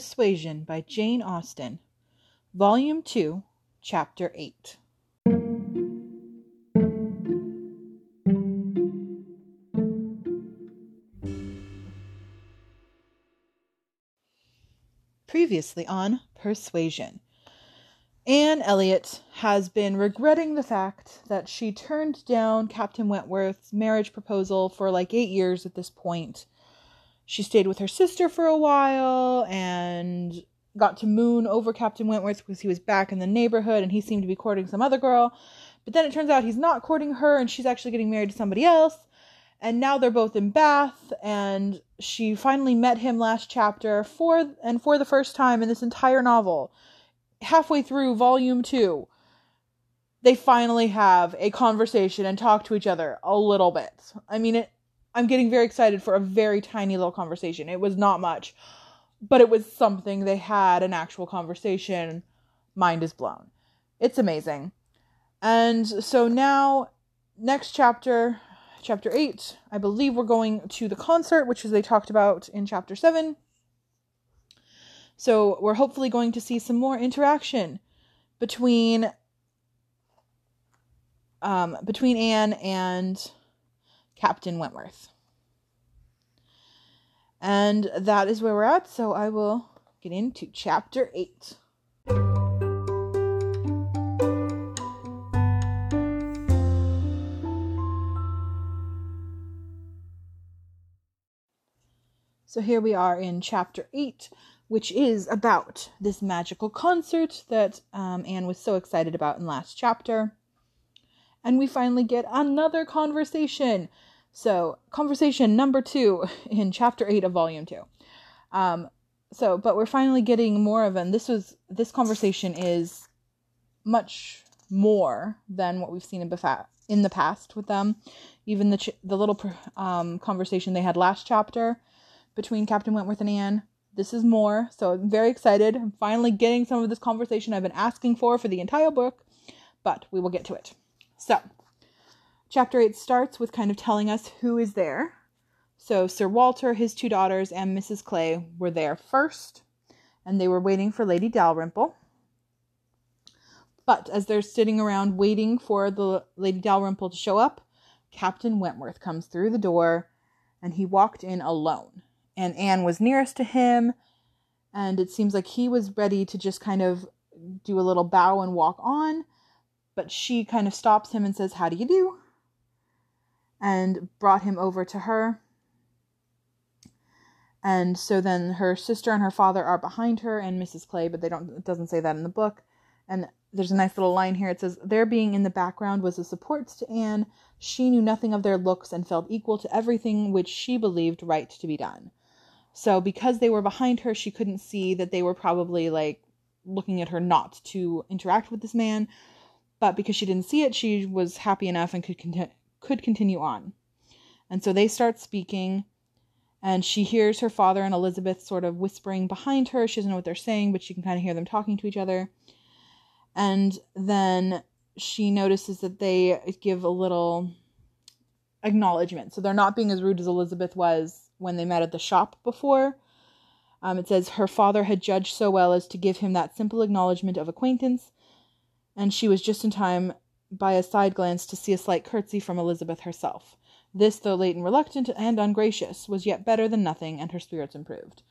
Persuasion by Jane Austen, Volume 2, Chapter 8. Previously on Persuasion. Anne Elliot has been regretting the fact that she turned down Captain Wentworth's marriage proposal for like eight years at this point. She stayed with her sister for a while and got to moon over Captain Wentworth because he was back in the neighborhood and he seemed to be courting some other girl. But then it turns out he's not courting her and she's actually getting married to somebody else. And now they're both in Bath and she finally met him last chapter for and for the first time in this entire novel halfway through volume two, they finally have a conversation and talk to each other a little bit. I mean, it, I'm getting very excited for a very tiny little conversation. It was not much, but it was something. They had an actual conversation. Mind is blown. It's amazing. And so now, next chapter, chapter 8, I believe we're going to the concert, which is they talked about in chapter 7. So we're hopefully going to see some more interaction between um, between Anne and Captain Wentworth. And that is where we're at, so I will get into chapter 8. So here we are in chapter 8 which is about this magical concert that um, Anne was so excited about in last chapter. And we finally get another conversation. So, conversation number two in chapter eight of volume two. Um, so, but we're finally getting more of, and this was this conversation is much more than what we've seen in, befa- in the past with them. Even the ch- the little um, conversation they had last chapter between Captain Wentworth and Anne this is more. So I'm very excited. I'm finally getting some of this conversation I've been asking for for the entire book, but we will get to it. So, chapter 8 starts with kind of telling us who is there. So, Sir Walter, his two daughters, and Mrs. Clay were there first, and they were waiting for Lady Dalrymple. But as they're sitting around waiting for the Lady Dalrymple to show up, Captain Wentworth comes through the door and he walked in alone and Anne was nearest to him. And it seems like he was ready to just kind of do a little bow and walk on. But she kind of stops him and says, How do you do? And brought him over to her. And so then her sister and her father are behind her and Mrs. Clay, but they don't it doesn't say that in the book. And there's a nice little line here. It says, Their being in the background was a support to Anne. She knew nothing of their looks and felt equal to everything which she believed right to be done. So because they were behind her, she couldn't see that they were probably like looking at her not to interact with this man. But because she didn't see it, she was happy enough and could conti- could continue on. And so they start speaking, and she hears her father and Elizabeth sort of whispering behind her. She doesn't know what they're saying, but she can kind of hear them talking to each other. And then she notices that they give a little acknowledgement. So they're not being as rude as Elizabeth was when they met at the shop before. Um, it says her father had judged so well as to give him that simple acknowledgement of acquaintance, and she was just in time by a side glance to see a slight curtsy from Elizabeth herself. This, though late and reluctant and ungracious, was yet better than nothing, and her spirits improved.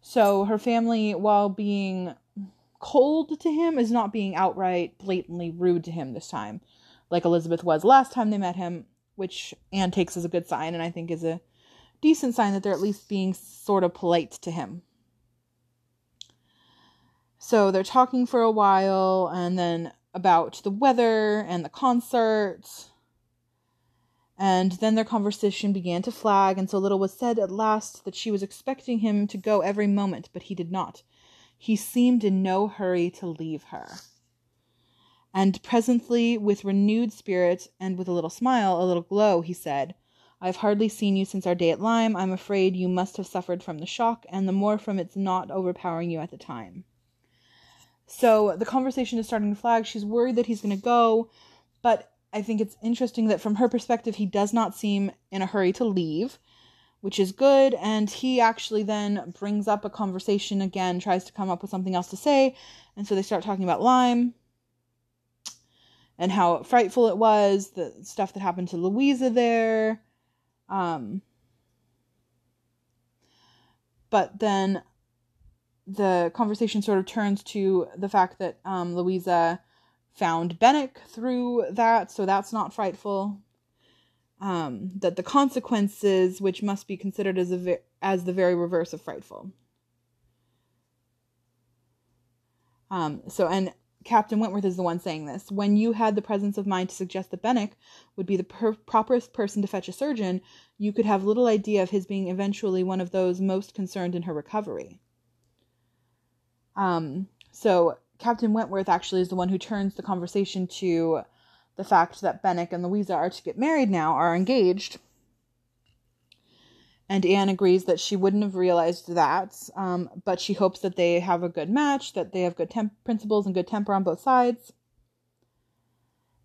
So her family, while being cold to him, is not being outright blatantly rude to him this time, like Elizabeth was last time they met him, which Anne takes as a good sign, and I think is a decent sign that they're at least being sort of polite to him. So they're talking for a while and then about the weather and the concert. And then their conversation began to flag, and so little was said at last that she was expecting him to go every moment, but he did not. He seemed in no hurry to leave her. And presently, with renewed spirit and with a little smile, a little glow, he said, I've hardly seen you since our day at Lyme. I'm afraid you must have suffered from the shock, and the more from its not overpowering you at the time. So the conversation is starting to flag. She's worried that he's going to go, but I think it's interesting that from her perspective, he does not seem in a hurry to leave, which is good. And he actually then brings up a conversation again, tries to come up with something else to say. And so they start talking about Lyme and how frightful it was, the stuff that happened to Louisa there. Um, but then the conversation sort of turns to the fact that um, Louisa found Benwick through that, so that's not frightful. Um, that the consequences, which must be considered as a as the very reverse of frightful. Um, so, and Captain Wentworth is the one saying this. When you had the presence of mind to suggest that Benwick would be the per- properest person to fetch a surgeon, you could have little idea of his being eventually one of those most concerned in her recovery. Um, so Captain Wentworth actually is the one who turns the conversation to the fact that Benwick and Louisa are to get married now, are engaged. And Anne agrees that she wouldn't have realized that, um, but she hopes that they have a good match, that they have good temp- principles and good temper on both sides.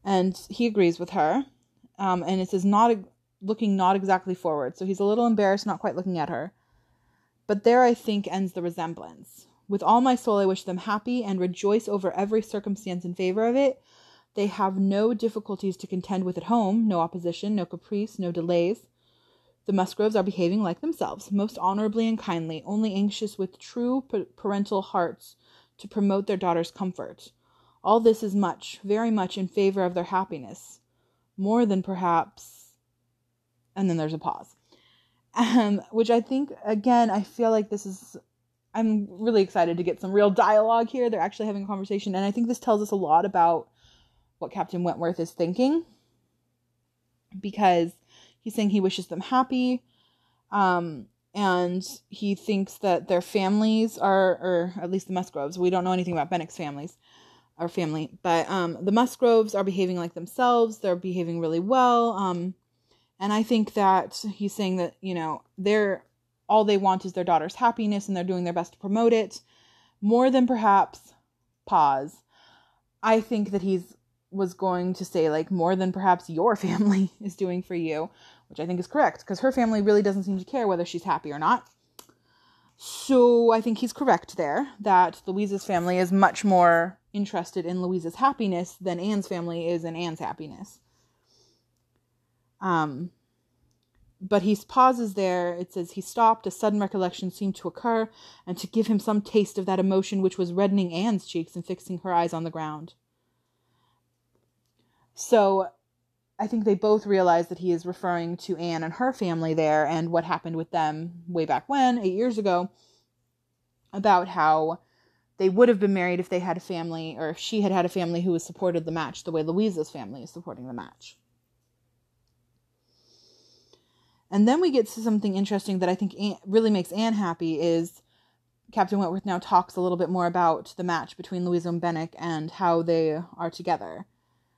And he agrees with her. Um, and it is not looking not exactly forward, so he's a little embarrassed, not quite looking at her. But there, I think, ends the resemblance. With all my soul, I wish them happy and rejoice over every circumstance in favor of it. They have no difficulties to contend with at home, no opposition, no caprice, no delays. The Musgroves are behaving like themselves, most honorably and kindly, only anxious with true parental hearts to promote their daughter's comfort. All this is much, very much in favor of their happiness, more than perhaps. And then there's a pause, um, which I think, again, I feel like this is. I'm really excited to get some real dialogue here. They're actually having a conversation, and I think this tells us a lot about what Captain Wentworth is thinking because He's saying he wishes them happy. Um, and he thinks that their families are, or at least the Musgroves, we don't know anything about Benwick's families, or family, but um, the Musgroves are behaving like themselves. They're behaving really well. Um, and I think that he's saying that, you know, they're, all they want is their daughter's happiness and they're doing their best to promote it more than perhaps pause. I think that he's was going to say like more than perhaps your family is doing for you, which I think is correct because her family really doesn't seem to care whether she's happy or not. So I think he's correct there that Louisa's family is much more interested in Louisa's happiness than Anne's family is in Anne's happiness. Um, but he pauses there. It says he stopped. A sudden recollection seemed to occur, and to give him some taste of that emotion which was reddening Anne's cheeks and fixing her eyes on the ground. So I think they both realize that he is referring to Anne and her family there and what happened with them way back when, eight years ago, about how they would have been married if they had a family or if she had had a family who was supported the match the way Louisa's family is supporting the match. And then we get to something interesting that I think Anne, really makes Anne happy is Captain Wentworth now talks a little bit more about the match between Louisa and Benwick and how they are together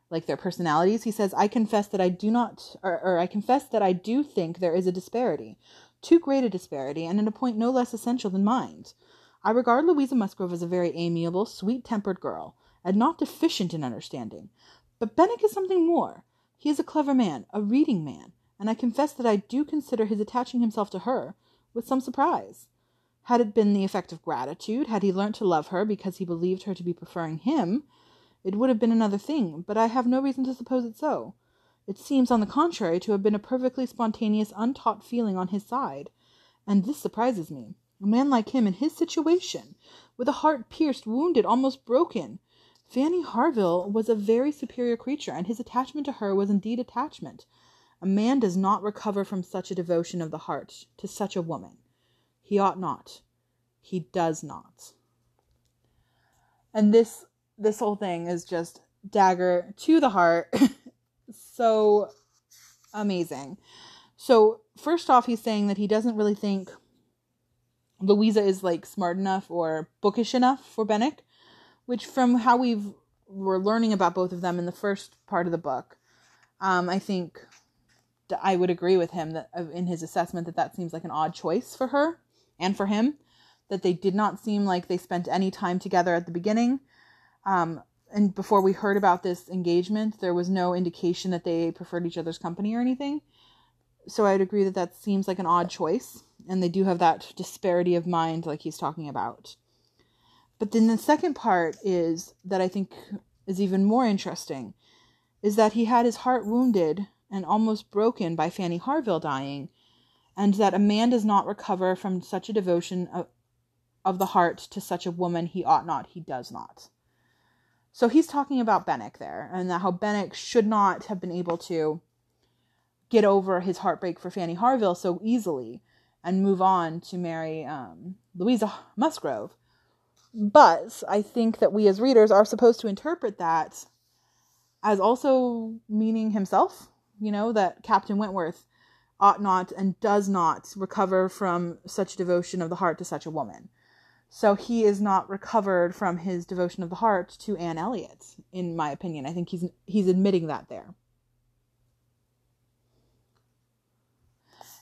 like their personalities. He says, I confess that I do not, or, or, I confess that I do think there is a disparity, too great a disparity, and in a point no less essential than mind. I regard Louisa Musgrove as a very amiable, sweet tempered girl, and not deficient in understanding. But Benwick is something more. He is a clever man, a reading man, and I confess that I do consider his attaching himself to her with some surprise. Had it been the effect of gratitude, had he learnt to love her because he believed her to be preferring him, it would have been another thing, but I have no reason to suppose it so. It seems, on the contrary, to have been a perfectly spontaneous, untaught feeling on his side. And this surprises me. A man like him in his situation, with a heart pierced, wounded, almost broken. Fanny Harville was a very superior creature, and his attachment to her was indeed attachment. A man does not recover from such a devotion of the heart to such a woman. He ought not. He does not. And this this whole thing is just dagger to the heart. so amazing. So, first off, he's saying that he doesn't really think Louisa is like smart enough or bookish enough for Benwick, which from how we've we're learning about both of them in the first part of the book, um, I think I would agree with him that in his assessment that that seems like an odd choice for her and for him, that they did not seem like they spent any time together at the beginning, um, and before we heard about this engagement, there was no indication that they preferred each other's company or anything. so I'd agree that that seems like an odd choice, and they do have that disparity of mind, like he's talking about. But then the second part is that I think is even more interesting, is that he had his heart wounded and almost broken by Fanny Harville dying, and that a man does not recover from such a devotion of, of the heart to such a woman he ought not, he does not. So he's talking about Benwick there, and that how Benwick should not have been able to get over his heartbreak for Fanny Harville so easily and move on to marry um, Louisa Musgrove. But I think that we as readers are supposed to interpret that as also meaning himself, you know, that Captain Wentworth ought not and does not recover from such devotion of the heart to such a woman. So he is not recovered from his devotion of the heart to Anne Elliot, in my opinion. I think he's he's admitting that there.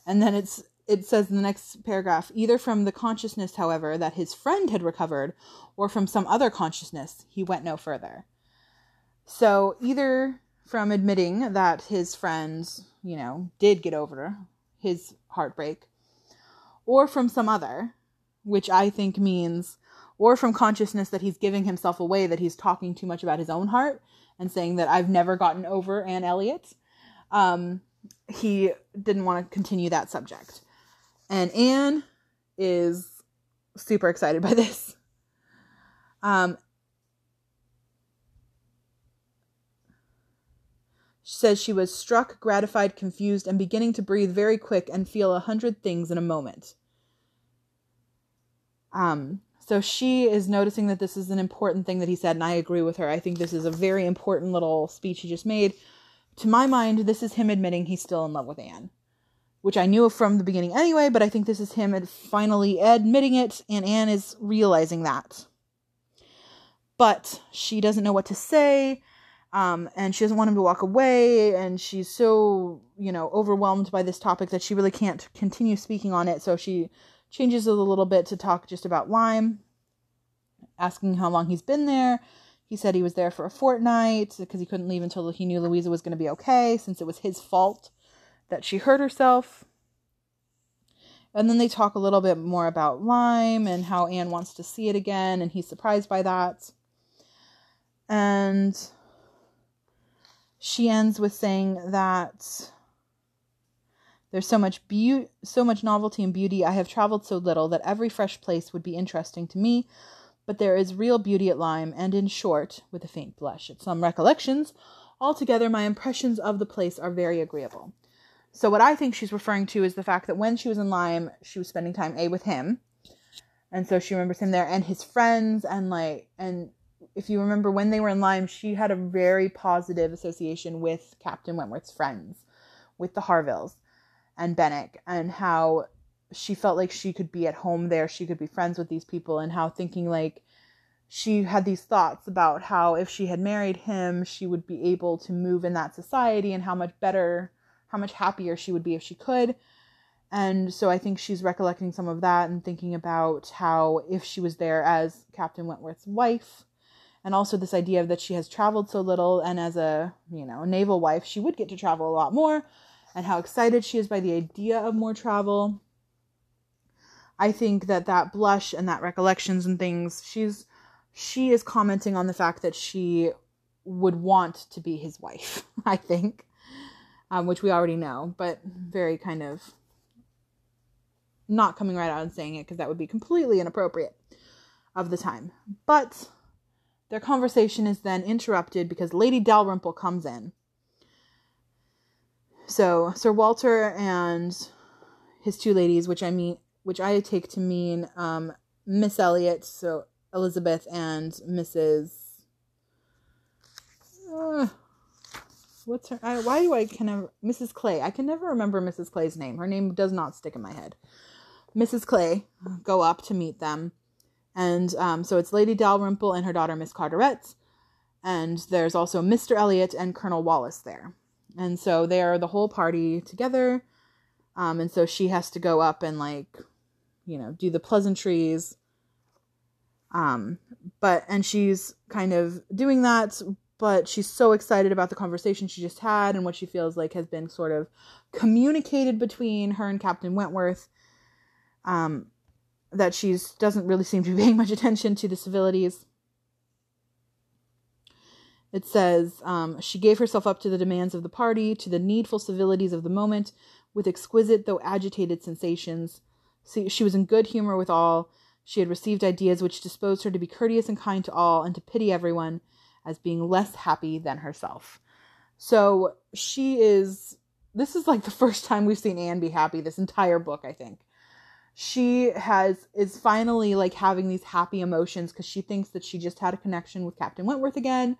And then it's it says in the next paragraph either from the consciousness, however, that his friend had recovered, or from some other consciousness, he went no further. So either from admitting that his friends, you know, did get over his heartbreak, or from some other, which I think means, or from consciousness that he's giving himself away, that he's talking too much about his own heart and saying that I've never gotten over Anne Elliot. Um, he didn't want to continue that subject. And Anne is super excited by this. Um, she says she was struck, gratified, confused, and beginning to breathe very quick and feel a hundred things in a moment. Um, so she is noticing that this is an important thing that he said, and I agree with her. I think this is a very important little speech he just made to my mind, this is him admitting he's still in love with Anne, which I knew from the beginning anyway, but I think this is him finally admitting it, and Anne is realizing that. But she doesn't know what to say, um, and she doesn't want him to walk away, and she's so, you know, overwhelmed by this topic that she really can't continue speaking on it, so she changes it a little bit to talk just about Lyme, asking how long he's been there he said he was there for a fortnight because he couldn't leave until he knew Louisa was going to be okay, since it was his fault that she hurt herself. And then they talk a little bit more about Lyme and how Anne wants to see it again, and he's surprised by that. And she ends with saying that there's so much beauty, so much novelty and beauty. I have traveled so little that every fresh place would be interesting to me but there is real beauty at Lyme, and in short, with a faint blush at some recollections, altogether my impressions of the place are very agreeable. So what I think she's referring to is the fact that when she was in Lyme, she was spending time A with him. And so she remembers him there and his friends and like and if you remember when they were in Lyme, she had a very positive association with Captain Wentworth's friends, with the Harvilles and Benwick, and how she felt like she could be at home there, she could be friends with these people, and how thinking like she had these thoughts about how if she had married him, she would be able to move in that society and how much better, how much happier she would be if she could. And so I think she's recollecting some of that and thinking about how if she was there as Captain Wentworth's wife, and also this idea of that she has traveled so little and as a, you know, naval wife, she would get to travel a lot more and how excited she is by the idea of more travel I think that that blush and that recollections and things, she's she is commenting on the fact that she would want to be his wife. I think, um, which we already know, but very kind of not coming right out and saying it because that would be completely inappropriate of the time. But their conversation is then interrupted because Lady Dalrymple comes in. So Sir Walter and his two ladies, which I mean which I take to mean um, Miss Elliot, so Elizabeth and Mrs. Uh, what's her? I, why do I can never Mrs. Clay? I can never remember Mrs. Clay's name. Her name does not stick in my head. Mrs. Clay go up to meet them, and um, so it's Lady Dalrymple and her daughter Miss Carteret, and there's also Mr. Elliot and Colonel Wallace there, and so they are the whole party together. Um, and so she has to go up and like you know, do the pleasantries. Um, but and she's kind of doing that, but she's so excited about the conversation she just had and what she feels like has been sort of communicated between her and Captain Wentworth. Um, that she doesn't really seem to be paying much attention to the civilities. It says um, she gave herself up to the demands of the party, to the needful civilities of the moment, with exquisite though agitated sensations. See, she was in good humor with all. She had received ideas which disposed her to be courteous and kind to all, and to pity everyone as being less happy than herself. So she is. This is like the first time we've seen Anne be happy this entire book, I think she has is finally like having these happy emotions because she thinks that she just had a connection with Captain Wentworth again.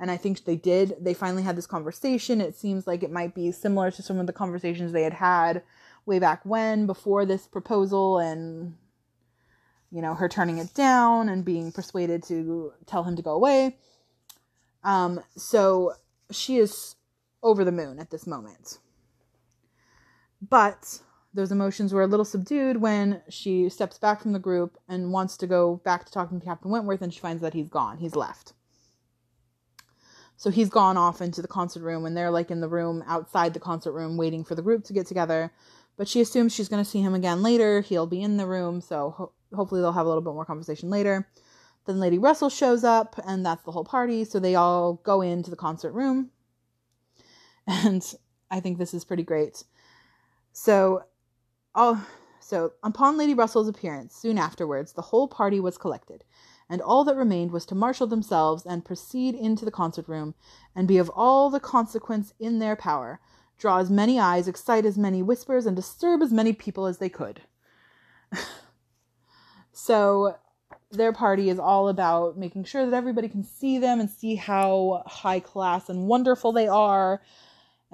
And I think they did. They finally had this conversation. It seems like it might be similar to some of the conversations they had had way back when, before this proposal, and you know her turning it down and being persuaded to tell him to go away. Um, so she is over the moon at this moment. But those emotions were a little subdued when she steps back from the group and wants to go back to talking to Captain Wentworth, and she finds that he's gone. He's left. So he's gone off into the concert room, and they're like in the room outside the concert room waiting for the group to get together. But she assumes she's going to see him again later. He'll be in the room, so ho- hopefully they'll have a little bit more conversation later. Then Lady Russell shows up, and that's the whole party. So they all go into the concert room. And I think this is pretty great. So Oh, so upon Lady Russell's appearance, soon afterwards, the whole party was collected, and all that remained was to marshal themselves and proceed into the concert room, and be of all the consequence in their power, draw as many eyes, excite as many whispers, and disturb as many people as they could. so their party is all about making sure that everybody can see them and see how high class and wonderful they are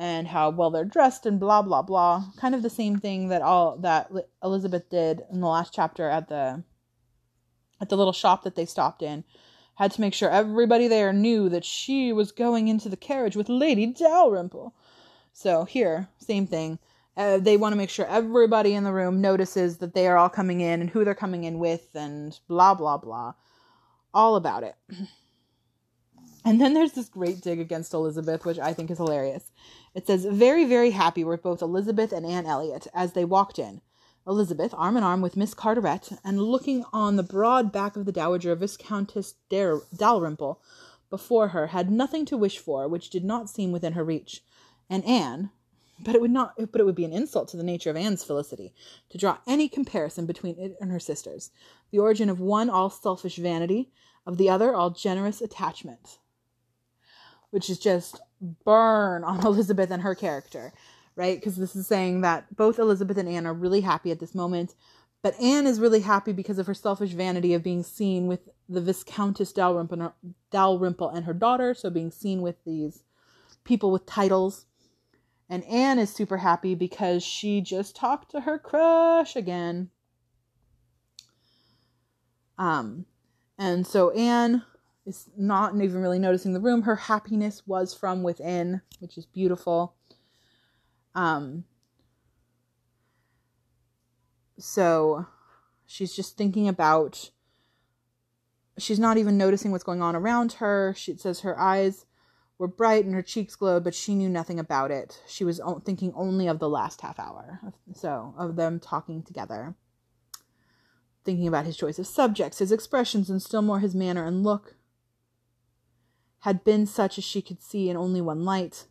and how well they're dressed and blah blah blah. Kind of the same thing that all that Elizabeth did in the last chapter at the at the little shop that they stopped in. Had to make sure everybody there knew that she was going into the carriage with Lady Dalrymple. So here, same thing. Uh, they want to make sure everybody in the room notices that they are all coming in and who they're coming in with and blah blah blah. All about it. And then there's this great dig against Elizabeth, which I think is hilarious. It says, Very, very happy were both Elizabeth and Anne Elliot as they walked in. Elizabeth, arm in arm with Miss Carteret, and looking on the broad back of the Dowager Viscountess Dalrymple before her, had nothing to wish for which did not seem within her reach. And Anne, but it would not but it would be an insult to the nature of Anne's felicity to draw any comparison between it and her sisters, the origin of one all selfish vanity, of the other all generous attachment which is just burn on Elizabeth and her character, right? Because this is saying that both Elizabeth and Anne are really happy at this moment, but Anne is really happy because of her selfish vanity of being seen with the Viscountess Dalrymple, Dalrymple and her daughter, so being seen with these people with titles. And Anne is super happy because she just talked to her crush again. Um, and so Anne is not even really noticing the room. Her happiness was from within, which is beautiful. Um, so she's just thinking about she's not even noticing what's going on around her she says her eyes were bright and her cheeks glowed but she knew nothing about it she was thinking only of the last half hour so of them talking together thinking about his choice of subjects his expressions and still more his manner and look had been such as she could see in only one light.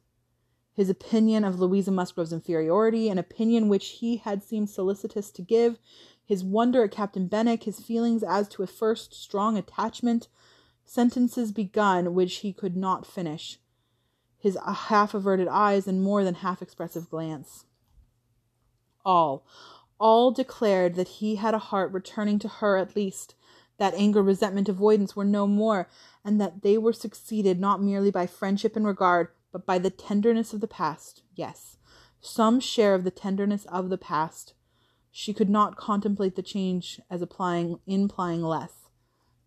His opinion of Louisa Musgrove's inferiority, an opinion which he had seemed solicitous to give, his wonder at Captain Benwick, his feelings as to a first strong attachment, sentences begun which he could not finish, his half averted eyes and more than half expressive glance. All, all declared that he had a heart returning to her at least, that anger, resentment, avoidance were no more, and that they were succeeded not merely by friendship and regard, but by the tenderness of the past. Yes, some share of the tenderness of the past. She could not contemplate the change as applying implying less.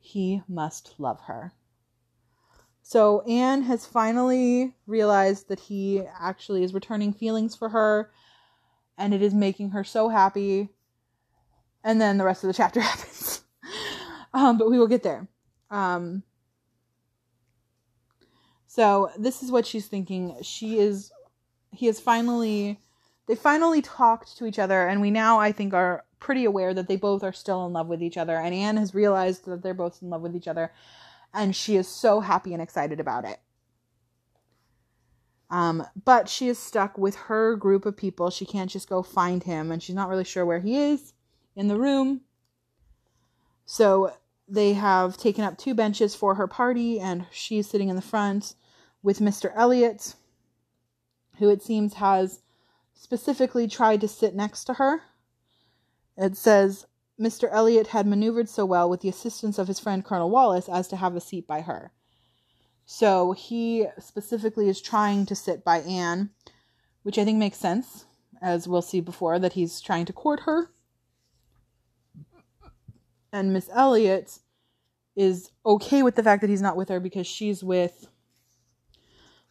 He must love her. So Anne has finally realized that he actually is returning feelings for her, and it is making her so happy. And then the rest of the chapter happens. um, but we will get there. Um, So this is what she's thinking. She is he is finally they finally talked to each other and we now I think are pretty aware that they both are still in love with each other and Anne has realized that they're both in love with each other and she is so happy and excited about it. Um, but she is stuck with her group of people. She can't just go find him, and she's not really sure where he is in the room. So they have taken up two benches for her party, and she's sitting in the front with Mr. Elliot, who it seems has specifically tried to sit next to her. It says Mr. Elliot had maneuvered so well with the assistance of his friend Colonel Wallace as to have a seat by her. So he specifically is trying to sit by Anne, which I think makes sense, as we'll see before, that he's trying to court her. And Miss Elliot is okay with the fact that he's not with her because she's with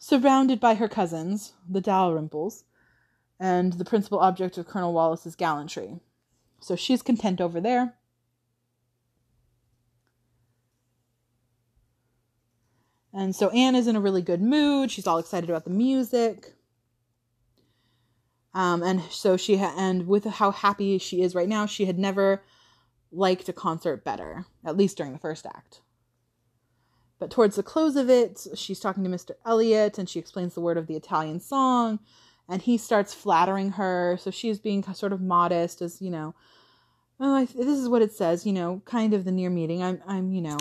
surrounded by her cousins, the Dalrymples, and the principal object of Colonel Wallace's gallantry. So she's content over there. And so Anne is in a really good mood. She's all excited about the music. Um, and so she ha- and with how happy she is right now, she had never liked a concert better, at least during the first act. But towards the close of it, she's talking to Mr. Elliot and she explains the word of the Italian song, and he starts flattering her. So she's being sort of modest, as you know. Oh, I, this is what it says, you know, kind of the near meeting. I'm, I'm, you know,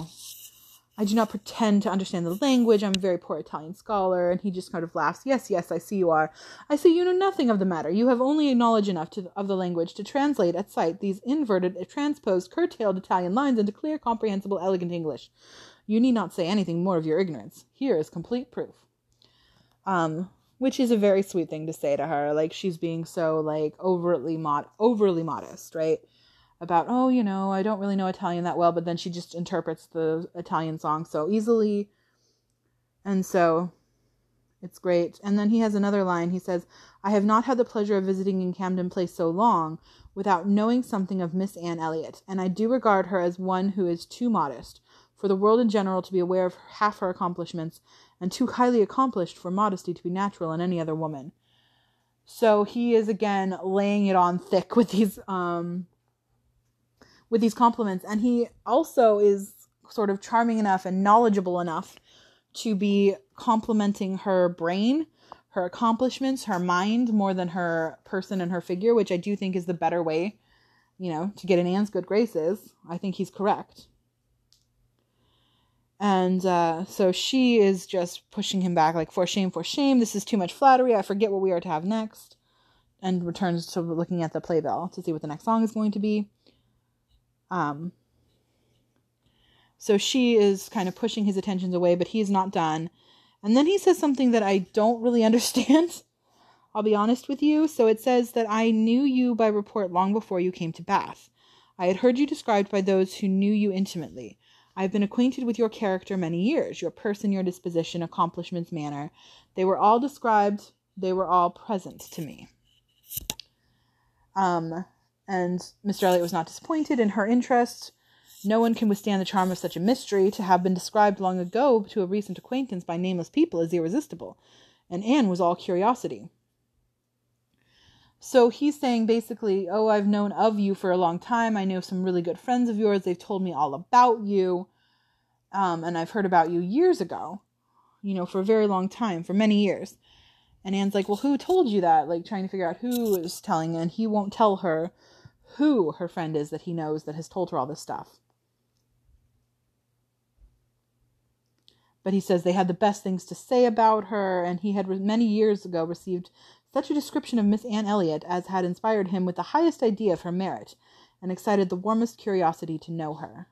I do not pretend to understand the language. I'm a very poor Italian scholar. And he just kind of laughs. Yes, yes, I see you are. I say you know nothing of the matter. You have only knowledge enough to, of the language to translate at sight these inverted, transposed, curtailed Italian lines into clear, comprehensible, elegant English. You need not say anything more of your ignorance. Here is complete proof. Um, which is a very sweet thing to say to her. Like she's being so like overtly mod overly modest, right? about, oh, you know, I don't really know Italian that well, but then she just interprets the Italian song so easily. And so it's great. And then he has another line. He says, I have not had the pleasure of visiting in Camden Place so long without knowing something of Miss Anne Elliot, and I do regard her as one who is too modest for the world in general to be aware of half her accomplishments, and too highly accomplished for modesty to be natural in any other woman. So he is again laying it on thick with these um with these compliments. And he also is sort of charming enough and knowledgeable enough to be complimenting her brain, her accomplishments, her mind more than her person and her figure, which I do think is the better way, you know, to get in Anne's good graces. I think he's correct. And uh, so she is just pushing him back, like, for shame, for shame. This is too much flattery. I forget what we are to have next. And returns to looking at the playbill to see what the next song is going to be. Um, so she is kind of pushing his attentions away, but he's not done. And then he says something that I don't really understand. I'll be honest with you. So it says that I knew you by report long before you came to Bath. I had heard you described by those who knew you intimately. I have been acquainted with your character many years, your person, your disposition, accomplishments, manner. They were all described, they were all present to me. Um, and Mr. Elliot was not disappointed in her interest. No one can withstand the charm of such a mystery. To have been described long ago to a recent acquaintance by nameless people is irresistible, and Anne was all curiosity. So he's saying basically, Oh, I've known of you for a long time. I know some really good friends of yours. They've told me all about you. Um, and I've heard about you years ago, you know, for a very long time, for many years. And Anne's like, Well, who told you that? Like, trying to figure out who is telling, and he won't tell her who her friend is that he knows that has told her all this stuff. But he says they had the best things to say about her, and he had many years ago received such a description of Miss Anne Elliot as had inspired him with the highest idea of her merit, and excited the warmest curiosity to know her.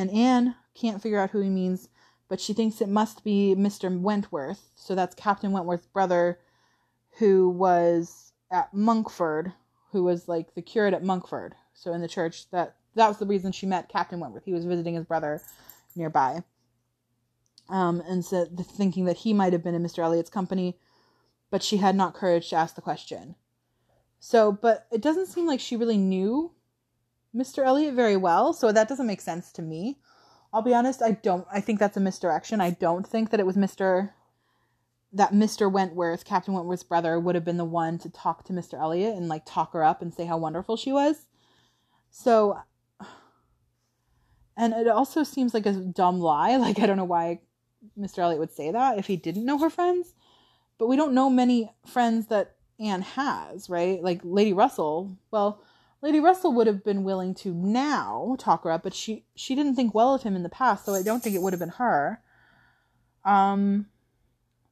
And Anne can't figure out who he means, but she thinks it must be Mr. Wentworth. So that's Captain Wentworth's brother, who was at Monkford, who was like the curate at Monkford. So in the church, that that was the reason she met Captain Wentworth. He was visiting his brother nearby. Um, and so thinking that he might have been in Mr. Elliot's company, but she had not courage to ask the question. So, but it doesn't seem like she really knew Mr. Elliot very well, so that doesn't make sense to me. I'll be honest, I don't I think that's a misdirection. I don't think that it was Mr. that Mr. Wentworth, Captain Wentworth's brother, would have been the one to talk to Mr. Elliot and like talk her up and say how wonderful she was. So and it also seems like a dumb lie. Like I don't know why Mr. Elliot would say that if he didn't know her friends. But we don't know many friends that Anne has, right? Like Lady Russell. Well, Lady Russell would have been willing to now talk her up, but she she didn't think well of him in the past, so I don't think it would have been her. Um,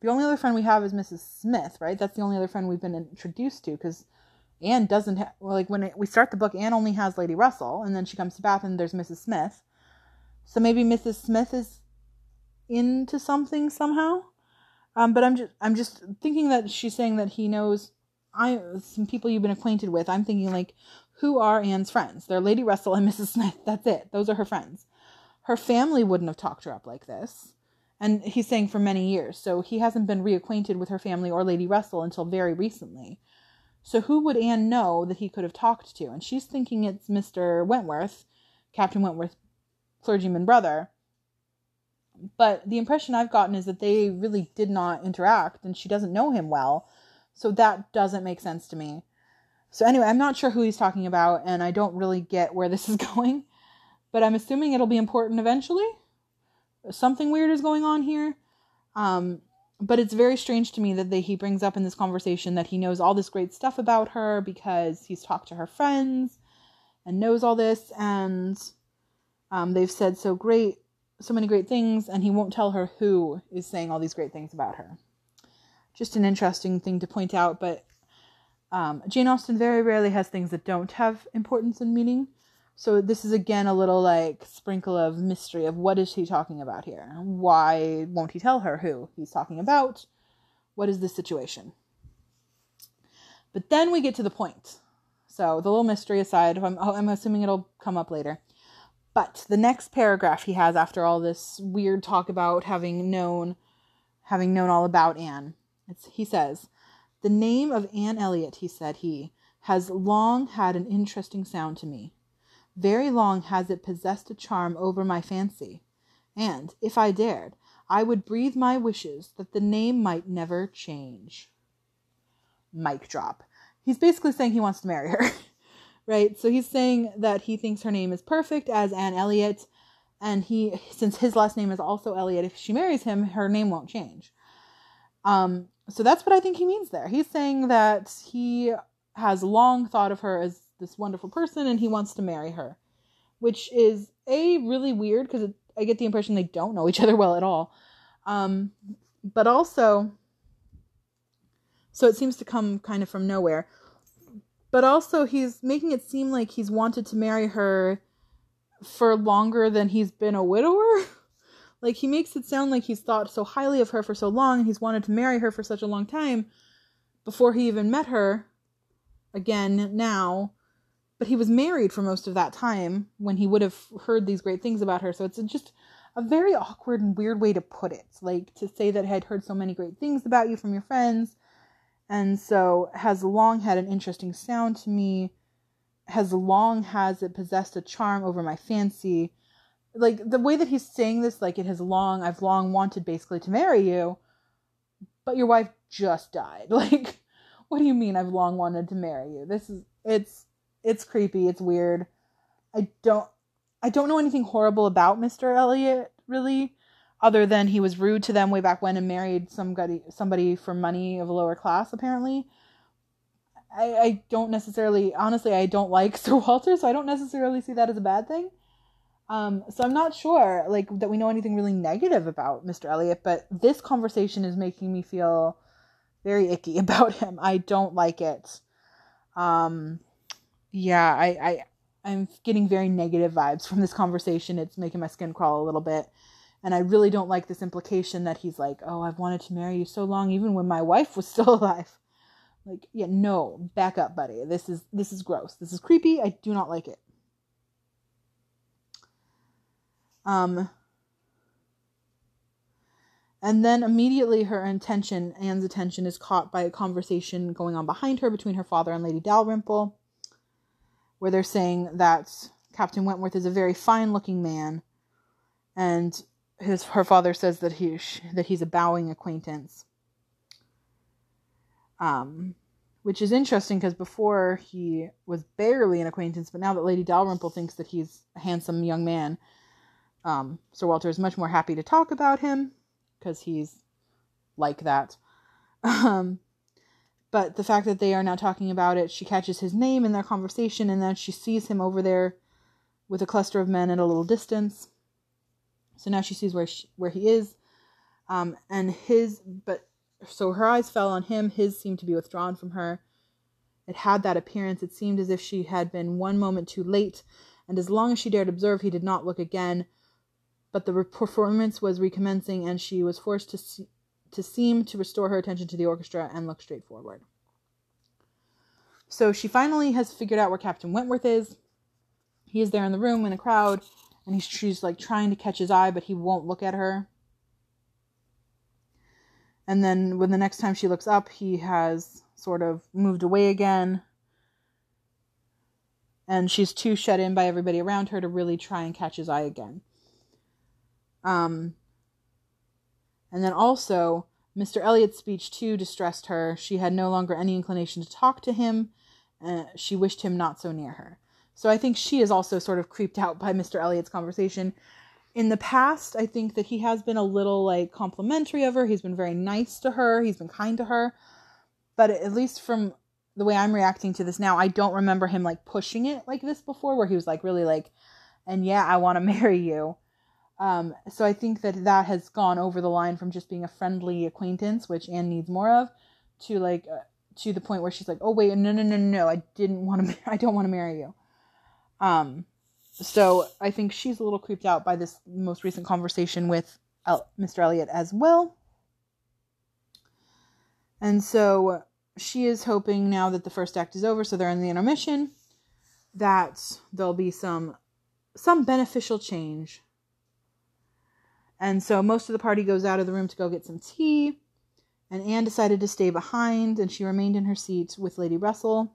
the only other friend we have is Mrs. Smith, right? That's the only other friend we've been introduced to because Anne doesn't have well, like when it, we start the book, Anne only has Lady Russell, and then she comes to Bath and there's Mrs. Smith. So maybe Mrs. Smith is into something somehow. Um, but I'm just I'm just thinking that she's saying that he knows I some people you've been acquainted with. I'm thinking like who are Anne's friends? They're Lady Russell and Mrs. Smith. That's it. Those are her friends. Her family wouldn't have talked her up like this. And he's saying for many years. So he hasn't been reacquainted with her family or Lady Russell until very recently. So who would Anne know that he could have talked to? And she's thinking it's Mr. Wentworth, Captain Wentworth, clergyman brother. But the impression I've gotten is that they really did not interact and she doesn't know him well. So that doesn't make sense to me. So anyway, I'm not sure who he's talking about, and I don't really get where this is going, but I'm assuming it'll be important eventually. Something weird is going on here. Um, but it's very strange to me that they, he brings up in this conversation that he knows all this great stuff about her because he's talked to her friends and knows all this, and um, they've said so great, so many great things, and he won't tell her who is saying all these great things about her. Just an interesting thing to point out, but um, Jane Austen very rarely has things that don't have importance and meaning. So this is again a little like sprinkle of mystery of what is he talking about here? Why won't he tell her who he's talking about? What is the situation? But then we get to the point. So the little mystery aside, I'm, I'm assuming it'll come up later. But the next paragraph he has after all this weird talk about having known, having known all about Anne, he says, the name of Anne Elliot, he said he, has long had an interesting sound to me. Very long has it possessed a charm over my fancy, and, if I dared, I would breathe my wishes that the name might never change. Mic drop. He's basically saying he wants to marry her, right? So he's saying that he thinks her name is perfect as Anne Elliot, and he, since his last name is also Elliot, if she marries him, her name won't change. Um, so that's what I think he means there. He's saying that he has long thought of her as this wonderful person and he wants to marry her, which is a really weird because I get the impression they don't know each other well at all. Um, but also, so it seems to come kind of from nowhere. But also, he's making it seem like he's wanted to marry her for longer than he's been a widower. Like he makes it sound like he's thought so highly of her for so long and he's wanted to marry her for such a long time before he even met her again now. But he was married for most of that time when he would have heard these great things about her. So it's just a very awkward and weird way to put it. Like to say that I had heard so many great things about you from your friends and so has long had an interesting sound to me has long has it possessed a charm over my fancy like the way that he's saying this like it has long i've long wanted basically to marry you but your wife just died. Like what do you mean i've long wanted to marry you? This is it's it's creepy it's weird. I don't i don't know anything horrible about mr elliot really other than he was rude to them way back when and married somebody somebody for money of a lower class apparently. I, I don't necessarily honestly i don't like sir walter so i don't necessarily see that as a bad thing um, so I'm not sure, like, that we know anything really negative about Mr. Elliot, but this conversation is making me feel very icky about him. I don't like it. Um, yeah, I, I, I'm getting very negative vibes from this conversation. It's making my skin crawl a little bit. And I really don't like this implication that he's like, oh, I've wanted to marry you so long, even when my wife was still alive. Like, yeah, no, back up, buddy. This is this is gross. This is creepy. I do not like it. Um, and then immediately her attention, Anne's attention, is caught by a conversation going on behind her between her father and Lady Dalrymple, where they're saying that Captain Wentworth is a very fine looking man and his her father says that he that he's a bowing acquaintance. Um, which is interesting because before he was barely an acquaintance, but now that Lady Dalrymple thinks that he's a handsome young man, um, Sir Walter is much more happy to talk about him because he's like that. Um, but the fact that they are now talking about it, she catches his name in their conversation, and then she sees him over there with a cluster of men at a little distance. So now she sees where she, where he is, um, and his. But so her eyes fell on him. His seemed to be withdrawn from her. It had that appearance. It seemed as if she had been one moment too late, and as long as she dared observe, he did not look again. But the performance was recommencing, and she was forced to to seem to restore her attention to the orchestra and look straight forward. So she finally has figured out where Captain Wentworth is. He is there in the room in a crowd, and he's she's like trying to catch his eye, but he won't look at her. And then when the next time she looks up, he has sort of moved away again. And she's too shut in by everybody around her to really try and catch his eye again. Um, and then also, Mr. Elliot's speech too distressed her. She had no longer any inclination to talk to him. Uh, she wished him not so near her. So I think she is also sort of creeped out by Mr. Elliot's conversation. In the past, I think that he has been a little like complimentary of her. He's been very nice to her. He's been kind to her. But at least from the way I'm reacting to this now, I don't remember him like pushing it like this before, where he was like really like, and yeah, I want to marry you. Um, so I think that that has gone over the line from just being a friendly acquaintance, which Anne needs more of, to like uh, to the point where she's like, "Oh wait, no, no, no, no, I didn't want to, I don't want to marry you." Um, so I think she's a little creeped out by this most recent conversation with El- Mr. Elliot as well, and so she is hoping now that the first act is over, so they're in the intermission, that there'll be some some beneficial change and so most of the party goes out of the room to go get some tea. And Anne decided to stay behind, and she remained in her seat with Lady Russell.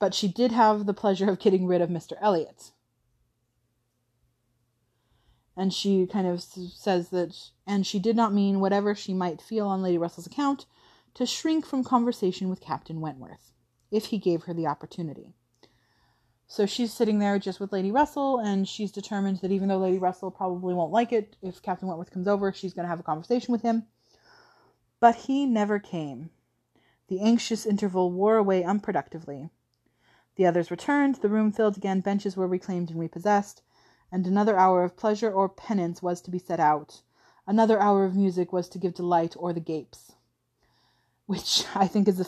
But she did have the pleasure of getting rid of Mr. Elliot. And she kind of says that, and she did not mean whatever she might feel on Lady Russell's account to shrink from conversation with Captain Wentworth, if he gave her the opportunity. So she's sitting there just with Lady Russell, and she's determined that even though Lady Russell probably won't like it, if Captain Wentworth comes over, she's going to have a conversation with him. But he never came. The anxious interval wore away unproductively. The others returned, the room filled again, benches were reclaimed and repossessed, and another hour of pleasure or penance was to be set out. Another hour of music was to give delight or the gapes. Which I think is a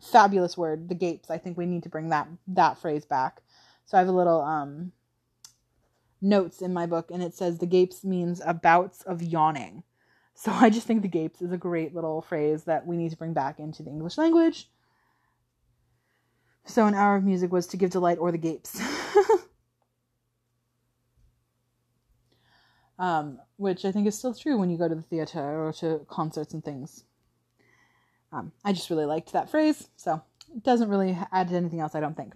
fabulous word, the gapes. I think we need to bring that that phrase back. So I have a little um notes in my book and it says the gapes means a bouts of yawning. So I just think the gapes is a great little phrase that we need to bring back into the English language. So an hour of music was to give delight or the gapes. um, which I think is still true when you go to the theater or to concerts and things. Um, I just really liked that phrase, so it doesn't really add to anything else, I don't think.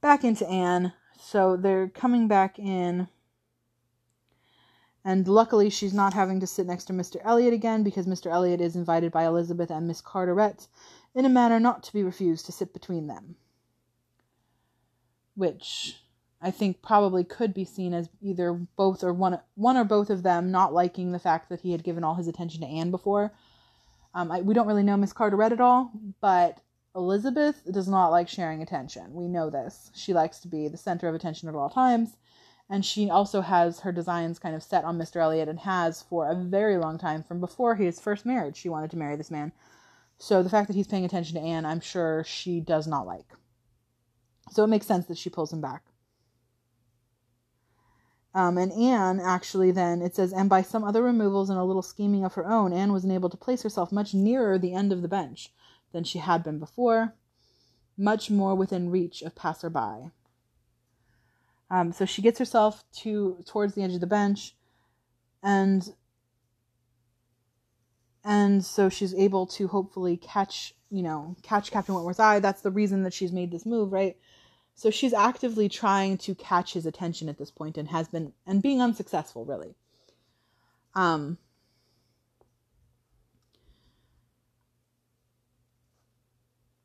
Back into Anne. So they're coming back in, and luckily she's not having to sit next to Mr. Elliot again because Mr. Elliot is invited by Elizabeth and Miss Carteret in a manner not to be refused to sit between them. Which I think probably could be seen as either both or one one or both of them not liking the fact that he had given all his attention to Anne before um, I, we don't really know Miss Carteret at all, but Elizabeth does not like sharing attention. We know this. She likes to be the center of attention at all times. And she also has her designs kind of set on Mr. Elliot and has for a very long time from before his first marriage. She wanted to marry this man. So the fact that he's paying attention to Anne, I'm sure she does not like. So it makes sense that she pulls him back. Um, and Anne actually then, it says, and by some other removals and a little scheming of her own, Anne was enabled to place herself much nearer the end of the bench than she had been before, much more within reach of passer-by. Um, so she gets herself to towards the edge of the bench, and and so she's able to hopefully catch, you know, catch Captain Wentworth's eye. That's the reason that she's made this move, right? So she's actively trying to catch his attention at this point and has been and being unsuccessful really. Um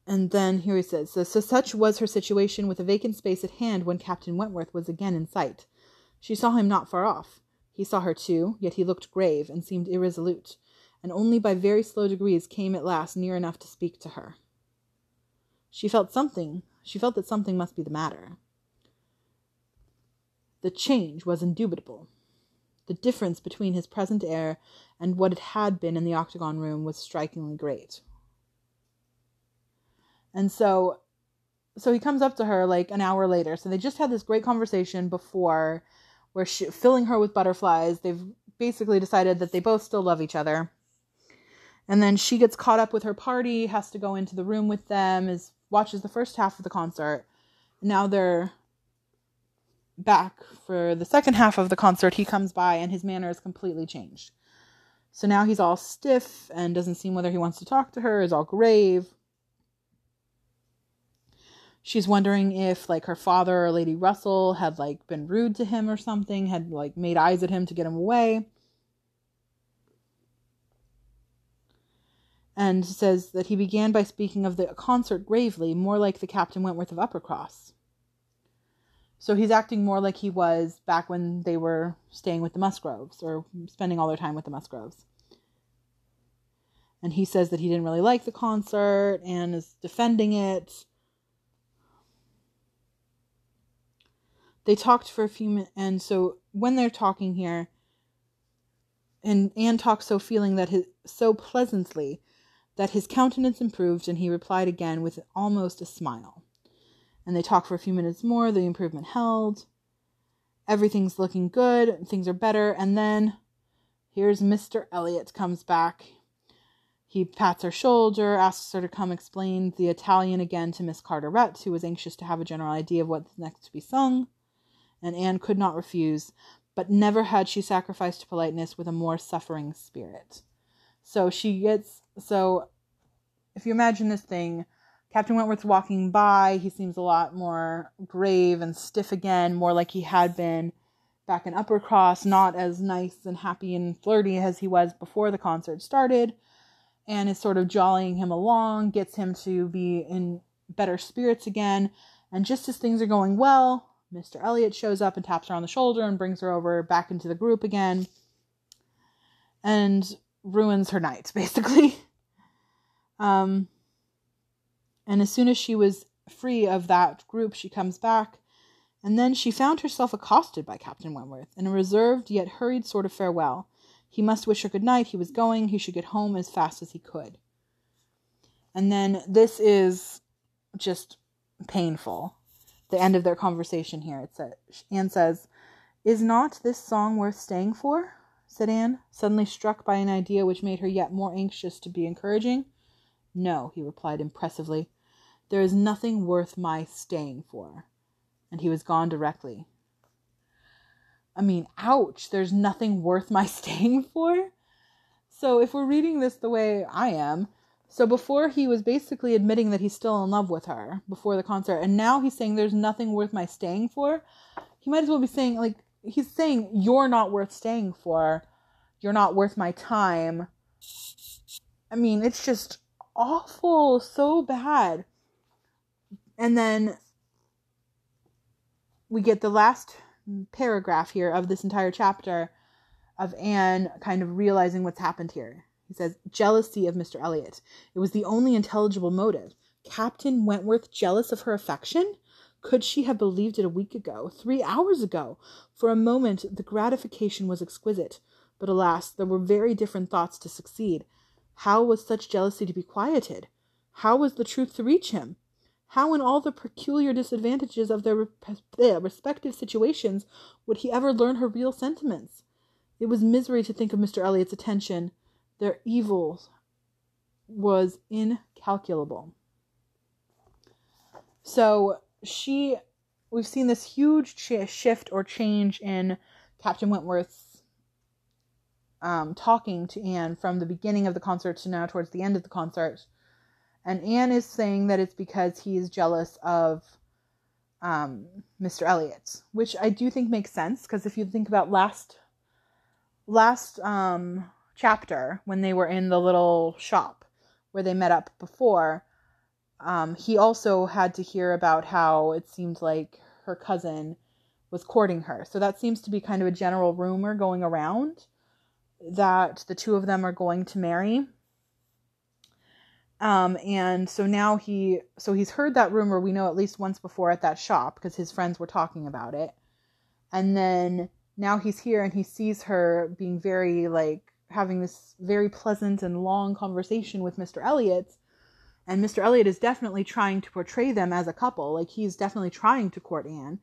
And then here he says, so, so such was her situation with a vacant space at hand when Captain Wentworth was again in sight. She saw him not far off. He saw her too, yet he looked grave and seemed irresolute, and only by very slow degrees came at last near enough to speak to her. She felt something, she felt that something must be the matter. The change was indubitable. The difference between his present air and what it had been in the octagon room was strikingly great. And so so he comes up to her like an hour later. So they just had this great conversation before where she filling her with butterflies. They've basically decided that they both still love each other. And then she gets caught up with her party, has to go into the room with them, is watches the first half of the concert. Now they're back for the second half of the concert. He comes by and his manner is completely changed. So now he's all stiff and doesn't seem whether he wants to talk to her, is all grave she's wondering if like her father or Lady Russell had like been rude to him or something, had like made eyes at him to get him away. And says that he began by speaking of the concert gravely, more like the Captain Wentworth of Uppercross. So he's acting more like he was back when they were staying with the Musgroves or spending all their time with the Musgroves. And he says that he didn't really like the concert and is defending it they talked for a few minutes, and so when they're talking here, and Anne talks so feeling that his so pleasantly that his countenance improved, and he replied again with almost a smile. And they talked for a few minutes more. The improvement held. Everything's looking good. Things are better. And then here's Mr. Elliot comes back. He pats her shoulder, asks her to come explain the Italian again to Miss Carteret, who was anxious to have a general idea of what's next to be sung and Anne could not refuse, but never had she sacrificed politeness with a more suffering spirit. So she gets so if you imagine this thing, Captain Wentworth's walking by, he seems a lot more grave and stiff again, more like he had been back in Uppercross, not as nice and happy and flirty as he was before the concert started, and is sort of jollying him along, gets him to be in better spirits again. And just as things are going well, Mr. Elliot shows up and taps her on the shoulder and brings her over back into the group again and ruins her night, basically. Um, and as soon as she was free of that group, she comes back, and then she found herself accosted by Captain Wentworth in a reserved yet hurried sort of farewell. He must wish her good night. He was going. He should get home as fast as he could. And then this is just painful the end of their conversation here. It says, Anne says, Is not this song worth staying for? said Anne, suddenly struck by an idea which made her yet more anxious to be encouraging. No, he replied impressively. There is nothing worth my staying for. And he was gone directly. I mean, ouch, there's nothing worth my staying for? So if we're reading this the way I am, so before he was basically admitting that he's still in love with her before the concert, and now he's saying there's nothing worth my staying for. He might as well be saying like he's saying you're not worth staying for. You're not worth my time. I mean, it's just awful, so bad. And then we get the last paragraph here of this entire chapter of Anne kind of realizing what's happened here. He says, jealousy of Mr. Elliot. It was the only intelligible motive. Captain Wentworth jealous of her affection? Could she have believed it a week ago, three hours ago? For a moment the gratification was exquisite, but alas, there were very different thoughts to succeed. How was such jealousy to be quieted? How was the truth to reach him? How, in all the peculiar disadvantages of their respective situations, would he ever learn her real sentiments? It was misery to think of Mr. Elliot's attention, their evil was incalculable. So she, we've seen this huge shift or change in Captain Wentworth's um, talking to Anne from the beginning of the concert to now towards the end of the concert. And Anne is saying that it's because he is jealous of um, Mr. Elliot, which I do think makes sense because if you think about last last um, chapter when they were in the little shop where they met up before, um, he also had to hear about how it seemed like her cousin was courting her. So that seems to be kind of a general rumor going around that the two of them are going to marry. Um, and so now he, so he's heard that rumor, we know at least once before at that shop because his friends were talking about it. And then now he's here and he sees her being very, like, having this very pleasant and long conversation with Mr. Elliot. And Mr. Elliot is definitely trying to portray them as a couple. Like, he's definitely trying to court Anne.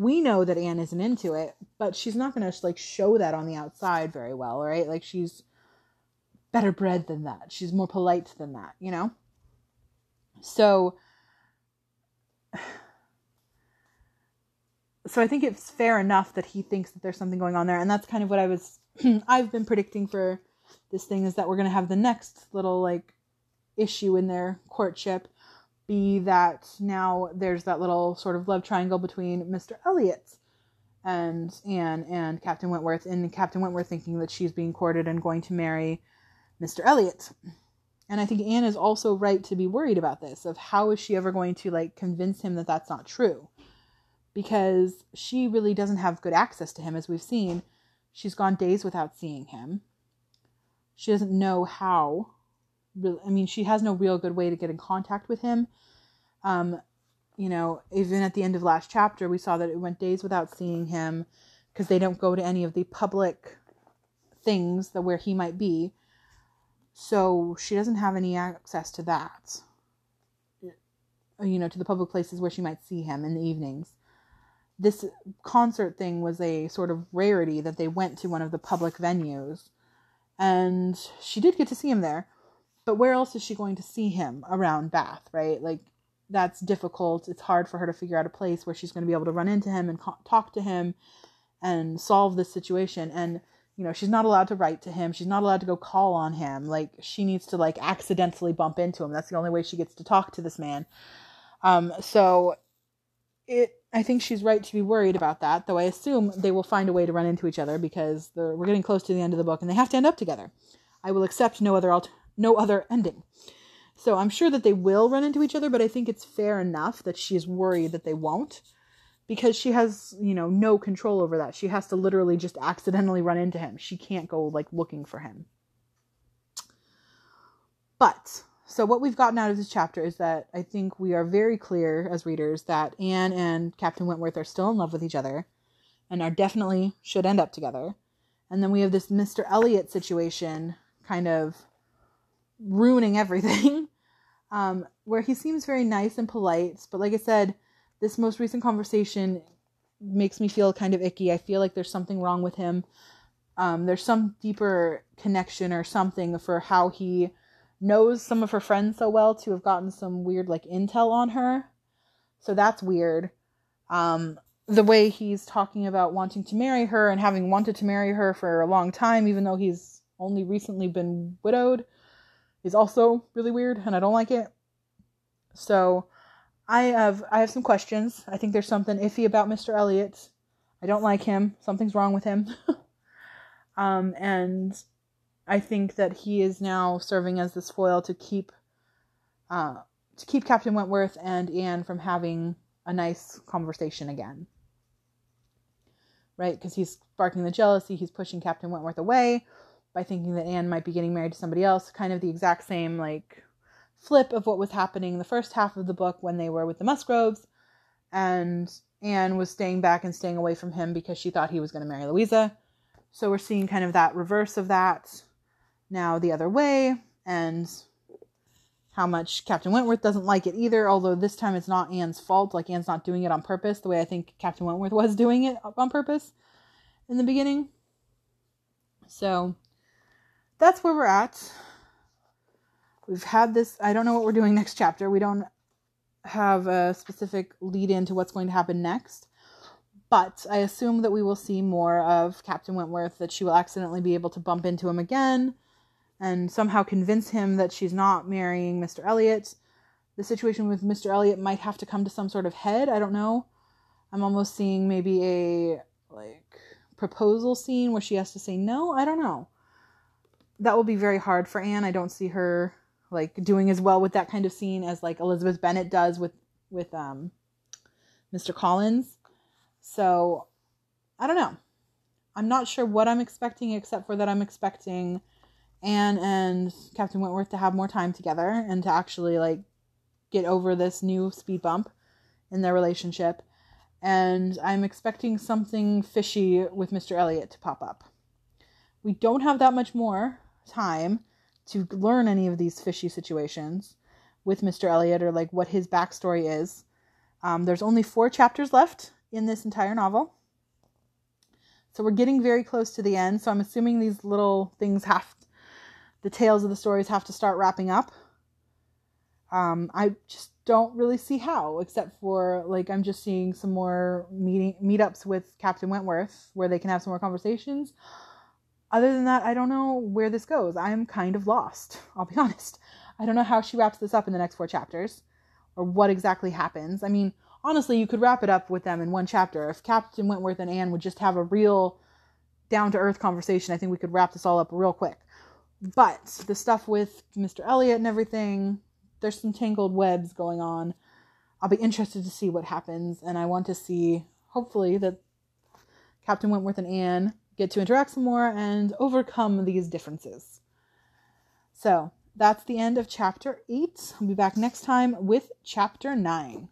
We know that Anne isn't into it, but she's not going to, like, show that on the outside very well, right? Like, she's better bred than that. She's more polite than that, you know? So so I think it's fair enough that he thinks that there's something going on there and that's kind of what I was I've been predicting for this thing is that we're going to have the next little like issue in their courtship be that now there's that little sort of love triangle between Mr. Elliot and Anne and Captain Wentworth and Captain Wentworth thinking that she's being courted and going to marry Mr. Elliot. And I think Anne is also right to be worried about this of how is she ever going to like convince him that that's not true? Because she really doesn't have good access to him as we've seen. She's gone days without seeing him. She doesn't know how I mean, she has no real good way to get in contact with him. Um, you know, even at the end of last chapter, we saw that it went days without seeing him because they don't go to any of the public things that where he might be. So she doesn't have any access to that. You know, to the public places where she might see him in the evenings. This concert thing was a sort of rarity that they went to one of the public venues. And she did get to see him there. But where else is she going to see him around Bath, right? Like, that's difficult. It's hard for her to figure out a place where she's going to be able to run into him and talk to him and solve this situation. And you know, she's not allowed to write to him. She's not allowed to go call on him. Like she needs to like accidentally bump into him. That's the only way she gets to talk to this man. Um, so it I think she's right to be worried about that, though I assume they will find a way to run into each other because we're getting close to the end of the book and they have to end up together. I will accept no other alter- no other ending. So I'm sure that they will run into each other, but I think it's fair enough that she is worried that they won't because she has, you know, no control over that. She has to literally just accidentally run into him. She can't go like looking for him. But so what we've gotten out of this chapter is that I think we are very clear as readers that Anne and Captain Wentworth are still in love with each other and are definitely should end up together. And then we have this Mr. Elliot situation kind of ruining everything. Um, where he seems very nice and polite, but like I said, this most recent conversation makes me feel kind of icky. I feel like there's something wrong with him. Um, there's some deeper connection or something for how he knows some of her friends so well to have gotten some weird like intel on her. So that's weird. Um, the way he's talking about wanting to marry her and having wanted to marry her for a long time, even though he's only recently been widowed, is also really weird, and I don't like it. So I have I have some questions. I think there's something iffy about Mr. Elliot. I don't like him. Something's wrong with him. um, and I think that he is now serving as this foil to keep uh, to keep Captain Wentworth and Anne from having a nice conversation again. Right? Because he's sparking the jealousy, he's pushing Captain Wentworth away by thinking that Anne might be getting married to somebody else. Kind of the exact same like flip of what was happening in the first half of the book when they were with the Musgroves, and Anne was staying back and staying away from him because she thought he was going to marry Louisa. So we're seeing kind of that reverse of that now the other way, and how much Captain Wentworth doesn't like it either, although this time it's not Anne's fault. Like, Anne's not doing it on purpose the way I think Captain Wentworth was doing it on purpose in the beginning. So, that's where we're at. We've had this i don't know what we're doing next chapter. We don't have a specific lead into what's going to happen next. But i assume that we will see more of captain wentworth that she will accidentally be able to bump into him again and somehow convince him that she's not marrying mr elliot. The situation with mr elliot might have to come to some sort of head. I don't know. I'm almost seeing maybe a like proposal scene where she has to say no. I don't know. That will be very hard for Anne. I don't see her like doing as well with that kind of scene as like Elizabeth Bennet does with with um Mr. Collins. So I don't know. I'm not sure what I'm expecting except for that I'm expecting Anne and Captain Wentworth to have more time together and to actually like get over this new speed bump in their relationship. And I'm expecting something fishy with Mr. Elliot to pop up. We don't have that much more time to learn any of these fishy situations with Mr. Elliot or like what his backstory is. Um, there's only four chapters left in this entire novel. So we're getting very close to the end. So I'm assuming these little things have, the tales of the stories have to start wrapping up. Um, I just don't really see how, except for like I'm just seeing some more meeting meetups with Captain Wentworth where they can have some more conversations. Other than that, I don't know where this goes. I am kind of lost. I'll be honest. I don't know how she wraps this up in the next four chapters or what exactly happens. I mean, honestly, you could wrap it up with them in one chapter. If Captain Wentworth and Anne would just have a real down to earth conversation, I think we could wrap this all up real quick. But the stuff with Mr. Elliot and everything, there's some tangled webs going on. I'll be interested to see what happens, and I want to see, hopefully, that Captain Wentworth and Anne get to interact some more and overcome these differences. So, that's the end of chapter 8. I'll be back next time with chapter 9.